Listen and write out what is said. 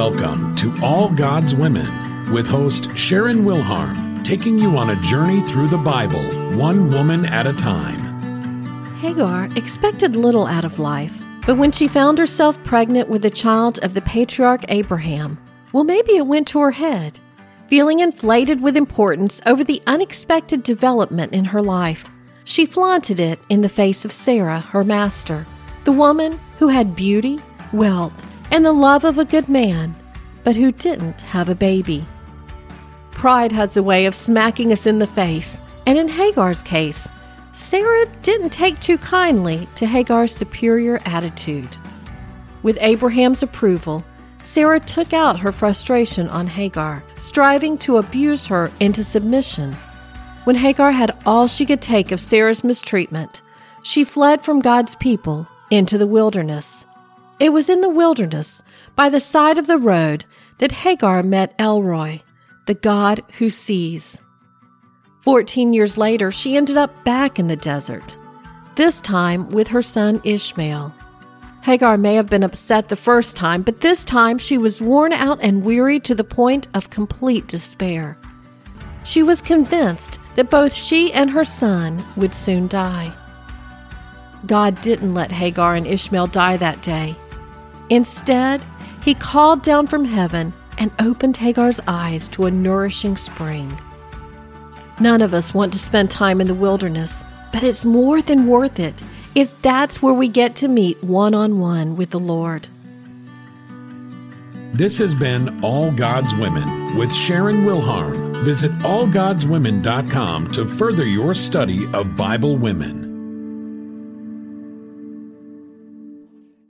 Welcome to All God's Women with host Sharon Wilharm, taking you on a journey through the Bible, one woman at a time. Hagar expected little out of life, but when she found herself pregnant with the child of the patriarch Abraham, well, maybe it went to her head. Feeling inflated with importance over the unexpected development in her life, she flaunted it in the face of Sarah, her master, the woman who had beauty, wealth, and the love of a good man, but who didn't have a baby. Pride has a way of smacking us in the face, and in Hagar's case, Sarah didn't take too kindly to Hagar's superior attitude. With Abraham's approval, Sarah took out her frustration on Hagar, striving to abuse her into submission. When Hagar had all she could take of Sarah's mistreatment, she fled from God's people into the wilderness. It was in the wilderness, by the side of the road, that Hagar met El Roi, the God who sees. Fourteen years later, she ended up back in the desert, this time with her son Ishmael. Hagar may have been upset the first time, but this time she was worn out and weary to the point of complete despair. She was convinced that both she and her son would soon die. God didn't let Hagar and Ishmael die that day. Instead, he called down from heaven and opened Hagar's eyes to a nourishing spring. None of us want to spend time in the wilderness, but it's more than worth it if that's where we get to meet one on one with the Lord. This has been All God's Women with Sharon Wilharm. Visit allgodswomen.com to further your study of Bible women.